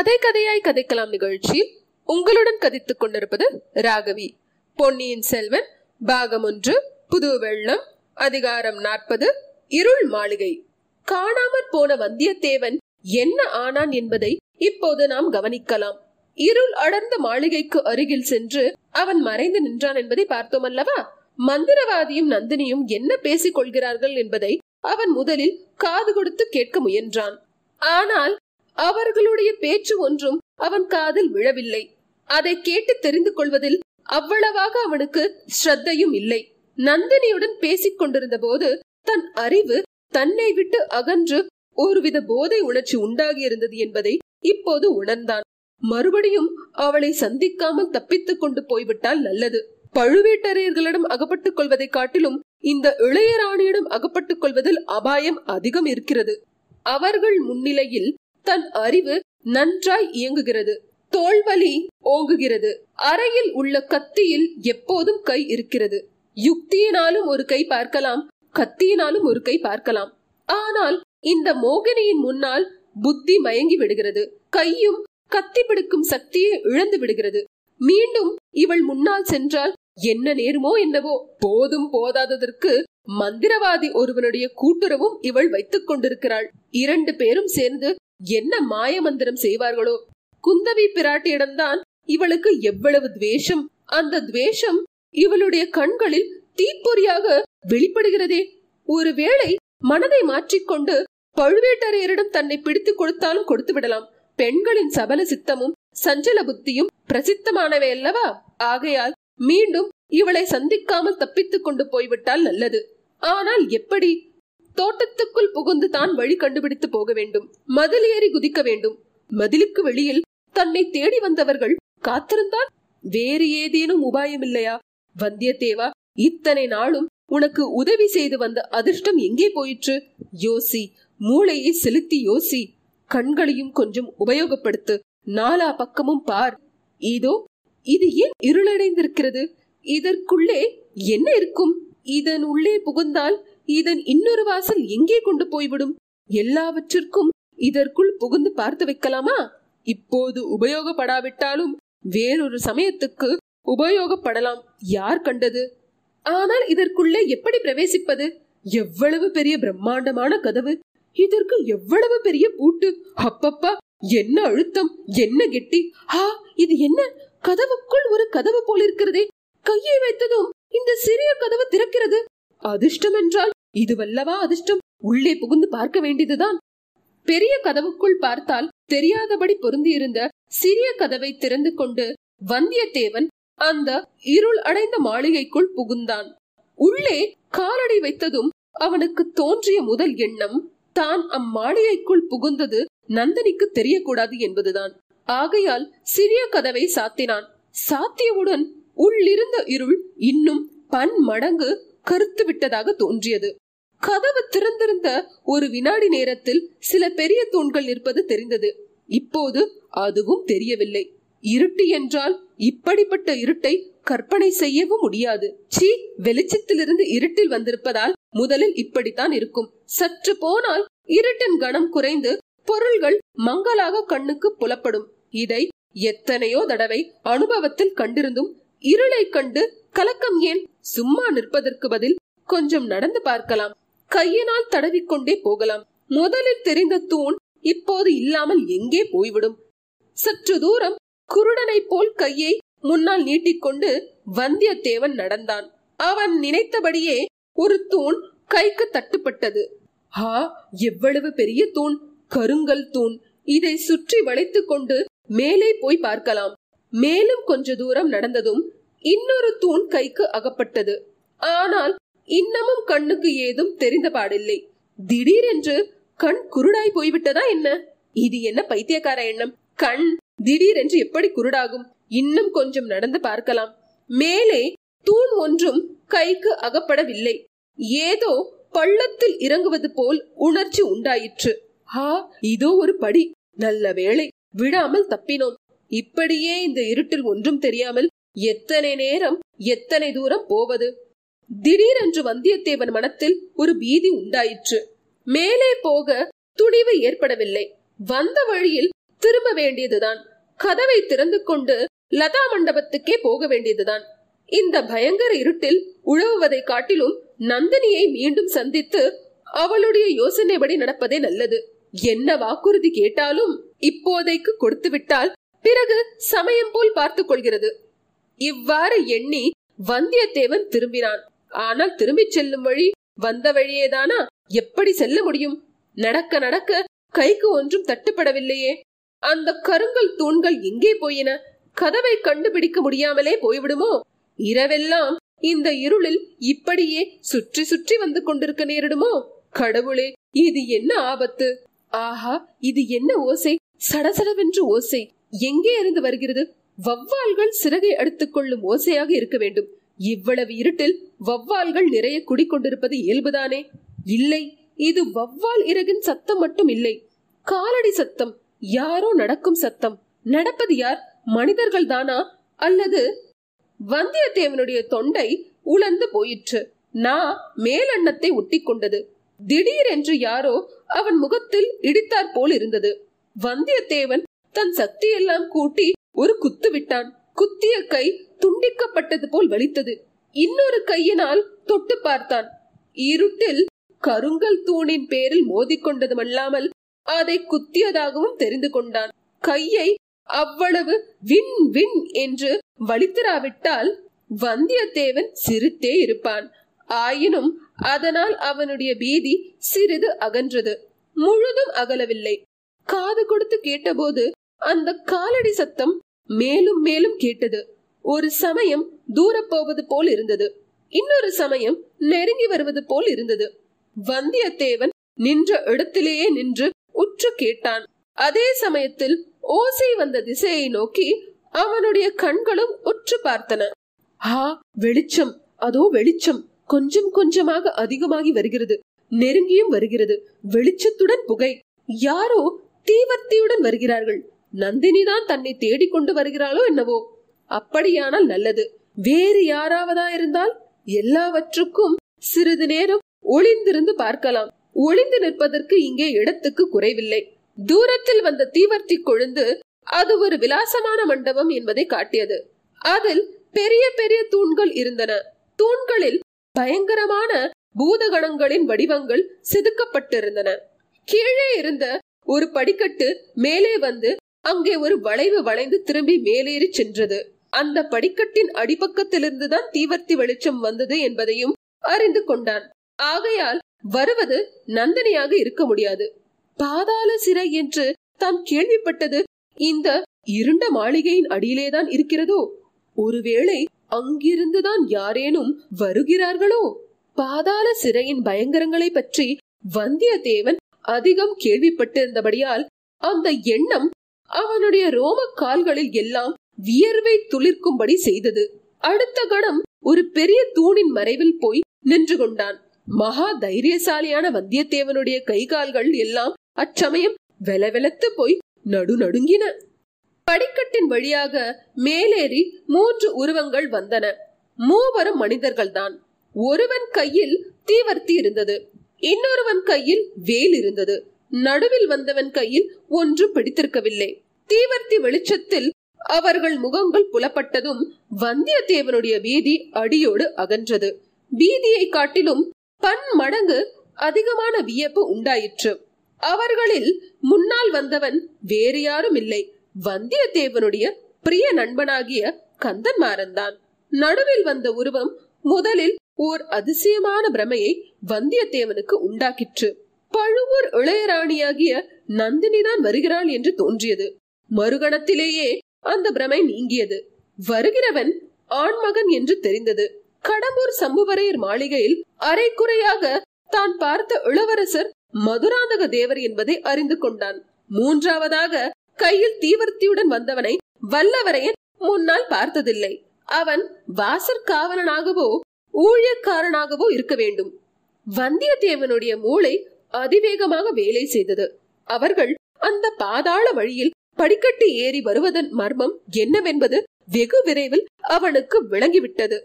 கதை கதையாய் கதைக்கலாம் நிகழ்ச்சியில் உங்களுடன் கதைத்துக் கொண்டிருப்பது ராகவி. பொன்னியின் செல்வன் பாகம் ஒன்று புது வெள்ளம் அதிகாரம் நாற்பது இருள் மாளிகை. காணாமற் போன வந்தியத்தேவன் என்ன ஆனான் என்பதை இப்போது நாம் கவனிக்கலாம். இருள் அடர்ந்த மாளிகைக்கு அருகில் சென்று அவன் மறைந்து நின்றான் என்பதை பார்த்தோம் அல்லவா மந்திரவாதியும் நந்தினியும் என்ன பேசிக் கொள்கிறார்கள் என்பதை அவன் முதலில் காது கொடுத்து கேட்க முயன்றான். ஆனால் அவர்களுடைய பேச்சு ஒன்றும் அவன் காதில் விழவில்லை. அதை கேட்டு தெரிந்து கொள்வதில் அவ்வளவாக அவனுக்கு ஸ்ரத்தையும் இல்லை. நந்தினியுடன் பேசிக் கொண்டிருந்த போது தன் அறிவு தன்னை விட்டு அகன்று ஒருவித போதை உணர்ச்சி உண்டாகி இருந்தது என்பதை இப்போது உணர்ந்தான். மறுபடியும் அவளை சந்திக்காமல் தப்பித்துக் கொண்டு போய்விட்டால் நல்லது. பழுவேட்டரையர்களிடம் அகப்பட்டுக் கொள்வதை காட்டிலும் இந்த இளையராணியிடம் அகப்பட்டுக் கொள்வதில் அபாயம் அதிகம் இருக்கிறது. அவர்கள் முன்னிலையில் தன் அறிவு நன்றாய் இயங்குகிறது. தோல்வலி ஓங்குகிறது. அறையில் உள்ள கத்தியில் எப்போதும் கை இருக்கிறது. யுக்தியினாலும் ஒரு கை பார்க்கலாம் கத்தியினாலும் ஒரு கை பார்க்கலாம். ஆனால் இந்த மோகினியின் முன்னால் புத்தி மயங்கி விடுகிறது. கையும் கத்தி பிடிக்கும் சக்தியை இழந்து விடுகிறது. மீண்டும் இவள் முன்னால் சென்றால் என்ன நேருமோ என்னவோ போதும் போதாததற்கு மந்திரவாதி ஒருவனுடைய கூட்டுறவும் இவள் வைத்துக் கொண்டிருக்கிறாள். இரண்டு பேரும் சேர்ந்து என்ன மாய மந்திரம் செய்வார்களோ? குந்தவி பிராட்டியிடம்தான் இவளுக்கு எவ்வளவு துவேஷம். அந்த துவேஷம் இவளுடைய கண்களில் தீப்பொறியாக வெளிப்படுகிறதே. ஒருவேளை மனதை மாற்றிக்கொண்டு பழுவேட்டரையரிடம் தன்னை பிடித்து கொடுத்தாலும் கொடுத்து விடலாம். பெண்களின் சபல சித்தமும் சஞ்சல புத்தியும் பிரசித்தமானவை அல்லவா? ஆகையால் மீண்டும் இவளை சந்திக்காமல் தப்பித்துக் கொண்டு போய்விட்டால் நல்லது. ஆனால் எப்படி? தோட்டத்துக்குள் புகுந்து தான் வழி கண்டுபிடித்து போக வேண்டும். மதில் ஏறி குதிக்க வேண்டும். மதிலுக்கு வெளியில் தன்னை தேடி வந்தவர்கள் காத்திருந்தால் வேறு ஏதேனும் உபாயம் இல்லையா? வந்தியத்தேவா இத்தனை நாளும் உனக்கு உதவி செய்து வந்த அதிர்ஷ்டம் எங்கே போயிற்று? யோசி மூளையை செலுத்தி யோசி. கண்களையும் கொஞ்சம் உபயோகப்படுத்து. நாலா பக்கமும் பார். இதோ இது ஏன் இருளடைந்திருக்கிறது? இதற்குள்ளே என்ன இருக்கும்? இதன் உள்ளே புகுந்தால் இதன் இன்னொரு வாசல் எங்கே கொண்டு போய்விடும்? எல்லாவற்றிற்கும் இதற்குள் புகுந்து பார்த்து வைக்கலாமா? இப்போது உபயோகப்படாவிட்டாலும் வேறொரு சமயத்துக்கு உபயோகப்படலாம். யார் கண்டது? ஆனால் இதற்குள்ளே எப்படி பிரவேசிப்பது? எவ்வளவு பெரிய பிரம்மாண்டமான கதவு? இதற்கு எவ்வளவு பெரிய பூட்டு? அப்பப்பா என்ன அழுத்தம்? என்ன கெட்டி? ஆ இது என்ன? கதவுக்குள் ஒரு கதவு போல் இருக்கிறதே கையை வைத்ததும் இந்த சிறிய கதவு திறக்கிறது. அதிர்ஷ்டம் என்றால் இதுவல்லவா அதிர்ஷ்டம்? உள்ளே புகுந்து பார்க்க வேண்டியதுதான். பெரிய கதவுக்குள் பார்த்தால் தெரியாதபடி பொருந்தியிருந்த சிறிய கதவை திறந்து கொண்டு வந்தியத்தேவன் அந்த இருள் அடைந்த மாளிகைக்குள் புகுந்தான். உள்ளே காலடி வைத்ததும் அவனுக்கு தோன்றிய முதல் எண்ணம் தான் அம்மாளிகைக்குள் புகுந்தது நந்தனிக்கு தெரியக்கூடாது என்பதுதான். ஆகையால் சிறிய கதவை சாத்தினான். சாத்தியவுடன் உள்ளிருந்த இருள் இன்னும் பன் மடங்கு கருத்து விட்டதாக தோன்றியது. கதவு திறந்திருந்த ஒரு வினாடி நேரத்தில் சில பெரிய தூண்கள் இருப்பது தெரிந்தது. இப்போது அதுவும் தெரியவில்லை. இருட்டு என்றால் இப்படிப்பட்ட இருட்டை கற்பனை செய்யவும் முடியாது. சீ வெளிச்சத்திலிருந்து இருட்டில் வந்திருப்பதால் முதலில் இப்படித்தான் இருக்கும். சற்று போனால் இருட்டின் கணம் குறைந்து பொருள்கள் மங்களாக கண்ணுக்கு புலப்படும். இதை எத்தனையோ தடவை அனுபவத்தில் கண்டிருந்தும் இருளை கண்டு கலக்கம் ஏன்? சும்மா நிற்பதற்கு பதில் கொஞ்சம் நடந்து பார்க்கலாம். கையினால் தடவிக்கொண்டே போகலாம். முதலில் தெரிந்த தூண் இப்போது இல்லாமல் எங்கே போய்விடும்? சற்று தூரம் குருடனை போல் கையை முன்னால் நீட்டிக்கொண்டு வந்தியத்தேவன் நடந்தான். அவன் நினைத்தபடியே ஒரு தூண் கைக்கு தட்டுப்பட்டது. ஆ எவ்வளவு பெரிய தூண்? கருங்கல் தூண். இதை சுற்றி வளைத்துக் கொண்டு மேலே போய் பார்க்கலாம். மேலும் கொஞ்ச தூரம் நடந்ததும் இன்னொரு தூண் கைக்கு அகப்பட்டது. ஆனால் இன்னமும் கண்ணுக்கு ஏதும் தெரிந்த பாடில்லை. திடீரென்று கண் குருடாய் போய்விட்டதா என்ன? இது என்ன பைத்தியக்கார எண்ணம்? கண் திடீரென்று எப்படி குருடாகும்? இன்னும் கொஞ்சம் நடந்து பார்க்கலாம். மேலே தூண் ஒன்றும் கைக்கு அகப்படவில்லை. ஏதோ பள்ளத்தில் இறங்குவது போல் உணர்ச்சி உண்டாயிற்று. ஹா இதோ ஒரு படி. நல்ல வேளை விடாமல் தப்பினோம். இப்படியே இந்த இருட்டில் ஒன்றும் தெரியாமல் எத்தனை நேரம் எத்தனை தூரம் போவது? திடீரென்று வந்தியத்தேவன் மனத்தில் ஒரு பீதி உண்டாயிற்று. மேலே போக துணிவு ஏற்படவில்லை. வந்த வழியில் திரும்ப வேண்டியதுதான். கதவை திறந்து கொண்டு லதா மண்டபத்துக்கே போக வேண்டியதுதான். இந்த பயங்கர இருட்டில் உழவுவதை காட்டிலும் நந்தினியை மீண்டும் சந்தித்து அவளுடைய யோசனைப்படி நடப்பதே நல்லது. என்ன வாக்குறுதி கேட்டாலும் இப்போதைக்கு கொடுத்து விட்டால் பிறகு சமயம் போல் பார்த்துக் கொள்கிறது. இவ்வாறு எண்ணி வந்தியத்தேவன் திரும்பினான். ஆனால் திரும்பிச் செல்லும் வழி வந்த வழியேதானா? எப்படி செல்ல முடியும்? நடக்க நடக்க கைக்கு ஒன்றும் தட்டுப்படவில்லையே. அந்த கருங்கல் தூண்கள் எங்கே போயின? கதவை கண்டுபிடிக்க முடியாமலே போய்விடுமோ? இரவெல்லாம் இந்த இருளில் இப்படியே சுற்றி சுற்றி வந்து கொண்டிருக்க நேரிடுமோ? கடவுளே இது என்ன ஆபத்து? ஆஹா இது என்ன ஓசை? சடசடவென்று ஓசை. எங்கே இருந்து வருகிறது? வவ்வால்கள் சிறகை அடித்துக் கொள்ளும் ஓசையாக இருக்க வேண்டும். இவ்வளவு இருட்டில் வவ்வால்கள் நிறைய குடிக்கொண்டிருப்பது இயல்புதானே? இல்லை இது வவ்வால் இறகின் சத்தம் மட்டும் இல்லை. காலடி சத்தம் யாரோ நடக்கும் சத்தம். நடப்பது யார்? மனிதர்கள் தானா? அல்லது வந்தியத்தேவனுடைய தொண்டை உலர்ந்து போயிற்று. நான் மேலெண்ணத்தை ஒட்டி கொண்டது. திடீரென்று யாரோ அவன் முகத்தில் இடித்தாற் போல் இருந்தது. வந்தியத்தேவன் தன் சக்தியெல்லாம் கூட்டி ஒரு குத்து விட்டான். குத்திய கை துண்டிக்கப்பட்டது போல் வலித்தது. இன்னொரு கையினால் தொட்டு பார்த்தான். இருட்டில் கருங்கல் தூணின் பேரில் மோதிக்கொண்டதுமல்லாமல் அதை குத்தியதாகவும் தெரிந்து கொண்டான். கையை அவ்வளவு வின் வின் என்று வலித்திராவிட்டால் வந்தியத்தேவன் சிரித்தே இருப்பான். ஆயினும் அதனால் அவனுடைய பீதி சிறிது அகன்றது. முழுதும் அகலவில்லை. காது கொடுத்து கேட்டபோது அந்த காலடி சத்தம் மேலும் மேலும் கேட்டது. ஒரு சமயம் தூரப் போவது போல் இருந்தது. இன்னொரு சமயம் நெருங்கி வருவது போல் இருந்தது. வந்தியத்தேவன் நின்ற இடத்திலேயே நின்று உற்று கேட்டான். அதே சமயத்தில் ஓசை வந்த திசையை நோக்கி அவனுடைய கண்களும் உற்று பார்த்தன. ஆ வெளிச்சம். அதோ வெளிச்சம். கொஞ்சம் கொஞ்சமாக அதிகமாகி வருகிறது. நெருங்கியும் வருகிறது. வெளிச்சத்துடன் புகை. யாரோ தீவர்த்தியுடன் வருகிறார்கள். நந்தினி தான் தன்னை தேடிக்கொண்டு வருகிறாளோ என்னவோ? அப்படியானால் நல்லது. வேறு யாராவதா இருந்தால் எல்லாவற்றுக்கும் சிறிது நேரம் ஒளிந்திருந்து பார்க்கலாம். ஒளிந்து நிற்பதற்கு இங்கே இடத்துக்கு குறைவில்லை. தூரத்தில் வந்த தீவர்த்தி கொழுந்து அது ஒரு விலாசமான மண்டபம் என்பதை காட்டியது. அதில் பெரிய பெரிய தூண்கள் இருந்தன. தூண்களில் பயங்கரமான பூதகணங்களின் வடிவங்கள் செதுக்கப்பட்டிருந்தன. கீழே இருந்த ஒரு படிக்கட்டு மேலே வந்து அங்கே ஒரு வளைவு வளைந்து திரும்பி மேலேறி சென்றது. அந்த படிக்கட்டின் அடிப்பக்கத்திலிருந்துதான் தீவர்த்தி வெளிச்சம் வந்தது என்பதையும் அறிந்து கொண்டான். ஆகையால் வருவது நந்தினியாக இருக்க முடியாது. பாதாள சிறை என்று தாம் கேள்விப்பட்டது இந்த இருண்ட மாளிகையின் அடியிலேதான் இருக்கிறதோ? ஒருவேளை அங்கிருந்துதான் யாரேனும் வருகிறார்களோ? பாதாள சிறையின் பயங்கரங்களை பற்றி வந்தியத்தேவன் அதிகம் கேள்விப்பட்டிருந்தபடியால் அந்த எண்ணம் அவனுடைய ரோம கால்களில் எல்லாம் வியர்வை துளிர்க்கும்படி செய்தது. அடுத்த கணம் ஒரு பெரிய தூணின் மறைவில் போய் நின்று கொண்டான். மகா தைரியசாலியான வந்தியத்தேவனுடைய கை கால்கள் எல்லாம் அச்சமயம் வெலவெலத்து போய் நடு நடுங்கின. படிக்கட்டின் வழியாக மேலேறி மூன்று உருவங்கள் வந்தன. மூவரும் மனிதர்கள்தான். ஒருவன் கையில் தீவர்த்தி இருந்தது. இன்னொருவன் கையில் வேல் இருந்தது. நடுவில் வந்தவன் கையில் ஒன்று பிடித்திருக்கவில்லை. தீவர்த்தி வெளிச்சத்தில் அவர்கள் முகங்கள் புலப்பட்டதும் வந்தியத்தேவனுடைய பீதி அடியோடு அகன்றது. பீதியை காட்டிலும் பன் மடங்கு அதிகமான வியப்பு உண்டாயிற்று. அவர்களில் முன்னால் வந்தவன் வேறு யாரும் இல்லை வந்தியத்தேவனுடைய பிரிய நண்பனாகிய கந்தன்மாறன் தான் நடுவில் வந்த உருவம் முதலில் ஓர் அதிசயமான பிரமையை வந்தியத்தேவனுக்கு உண்டாக்கிற்று. பழுவூர் இளையராணியாகிய நந்தினிதான் வருகிறாள் என்று தோன்றியது. மறுகணத்திலேயே அந்த பிரமை நீங்கியது. வருகிறவன் ஆண்மகன் என்று தெரிந்தது. கடம்பூர் சம்புவரையர் மாளிகையில் அரைக்குறையாக தான் பார்த்த இளவரசர் மதுராந்தக தேவர் என்பதை அறிந்து கொண்டான். மூன்றாவதாக கையில் தீவர்த்தியுடன் வந்தவனை வல்லவரையன் முன்னால் பார்த்ததில்லை. அவன் வாசற்காவலனாகவோ ஊழியக்காரனாகவோ இருக்க வேண்டும். வந்தியத்தேவனுடைய மூளை அதிவேகமாக வேலை செய்தது. அவர்கள் அந்த பாதாள வழியில் படிக்கட்டு ஏறி வருவதன் மர்மம் என்னவென்பது வெகு விரைவில் அவனுக்கு விளங்கிவிட்டது.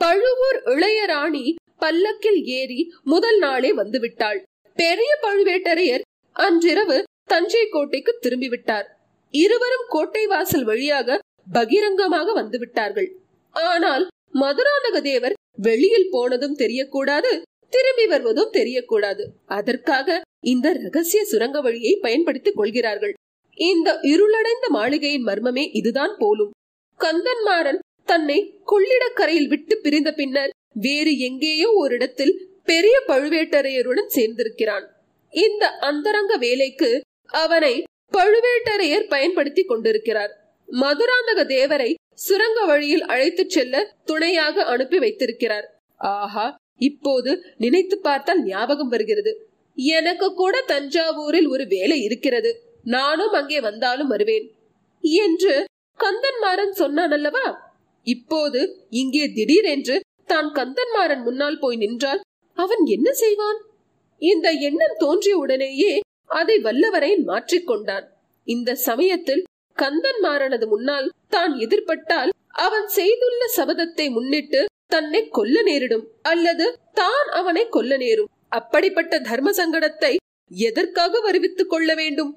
பழுவூர் இளையராணி பல்லக்கில் ஏறி முதல் நாளே வந்துவிட்டாள். பெரிய பழுவேட்டரையர் அன்றிரவு தஞ்சை கோட்டைக்கு திரும்பிவிட்டார். இருவரும் கோட்டை வாசல் வழியாக பகிரங்கமாக வந்துவிட்டார்கள். ஆனால் மதுராந்தக தேவர் வெளியில் போனதும் தெரியக்கூடாது. திரும்பி வருவதும் தெரியக்கூடாது. அதற்காக இந்த ரகசிய சுரங்க வழியை பயன்படுத்திக் கொள்கிறார்கள். இந்த இருளடைந்த மாளிகையின் மர்மமே இதுதான் போலும். கந்தன்மாறன் தன்னை கொள்ளிடக்கரையில் விட்டு பிரிந்த பின்னர் வேறு எங்கேயோ ஒரு இடத்தில் பெரிய பழுவேட்டரையருடன் சேர்ந்திருக்கிறான். இந்த அந்தரங்க வேலைக்கு அவனை பழுவேட்டரையர் பயன்படுத்தி கொண்டிருக்கிறார். மதுராந்தக தேவரை சுரங்க வழியில் அழைத்துச் செல்ல துணையாக அனுப்பி வைத்திருக்கிறார். ஆஹா இப்போது நினைத்து பார்த்தால் ஞாபகம் வருகிறது. எனக்கு கூட தஞ்சாவூரில் ஒரு வேலை இருக்கிறது. நானும் அங்கே வந்தாலும் வருவேன். என்று கந்தன்மாறன் சொன்னான் அல்லவா? இப்போது இங்கே திடீரென்று தான் கந்தன்மாறன் முன்னால் போய் நின்றால் அவன் என்ன செய்வான்? இந்த எண்ணம் தோன்றிய உடனேயே அதை வல்லவரையன் மாற்றிக்கொண்டான் இந்த சமயத்தில் கந்தன்மாறனது முன்னால் தான் எதிர்பட்டால் அவன் செய்துள்ள சபதத்தை முன்னிட்டு தன்னை கொல்ல நேரிடும் அல்லது தான் அவனை கொல்ல நேரும். அப்படிப்பட்ட தர்ம சங்கடத்தை எதற்காக வருவித்துக் கொள்ள வேண்டும்?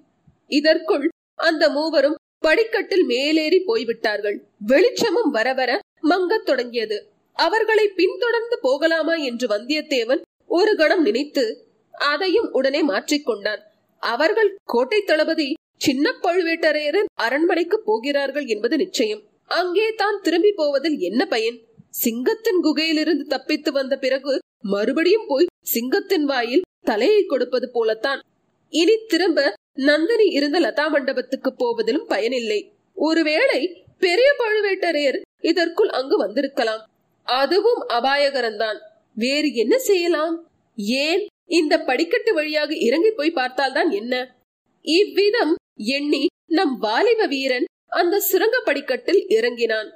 இதற்குள் அந்த மூவரும் படிக்கட்டில் மேலேறி போய்விட்டார்கள். வெளிச்சமும் வர வர மங்கத் தொடங்கியது. அவர்களை பின்தொடர்ந்து போகலாமா என்று வந்தியத்தேவன் ஒரு கணம் நினைத்து அதையும் உடனே மாற்றிக்கொண்டான் அவர்கள் கோட்டை தளபதி சின்ன பழுவேட்டரையரின் அரண்மனைக்கு போகிறார்கள் என்பது நிச்சயம். அங்கே தான் திரும்பி போவதில் என்ன பயன்? சிங்கத்தின் குகையிலிருந்து தப்பித்து வந்த பிறகு மறுபடியும் போய் சிங்கத்தின் வாயில் தலையை கொடுப்பது போலத்தான். இனி திரும்ப நந்தினி இருந்த லதா மண்டபத்துக்கு போவதிலும் பயனில்லை. ஒருவேளை பெரிய பழுவேட்டரையர் இதற்குள் அங்கு வந்திருக்கலாம். அதுவும் அபாயகரம்தான். வேறு என்ன செய்யலாம்? ஏன் இந்த படிக்கட்டு வழியாக இறங்கி போய் பார்த்தால்தான் என்ன? இவ்விதம் எண்ணி நம் வாலிப வீரன் அந்த சுரங்க படிக்கட்டில் இறங்கினான்.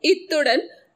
இத்துடன்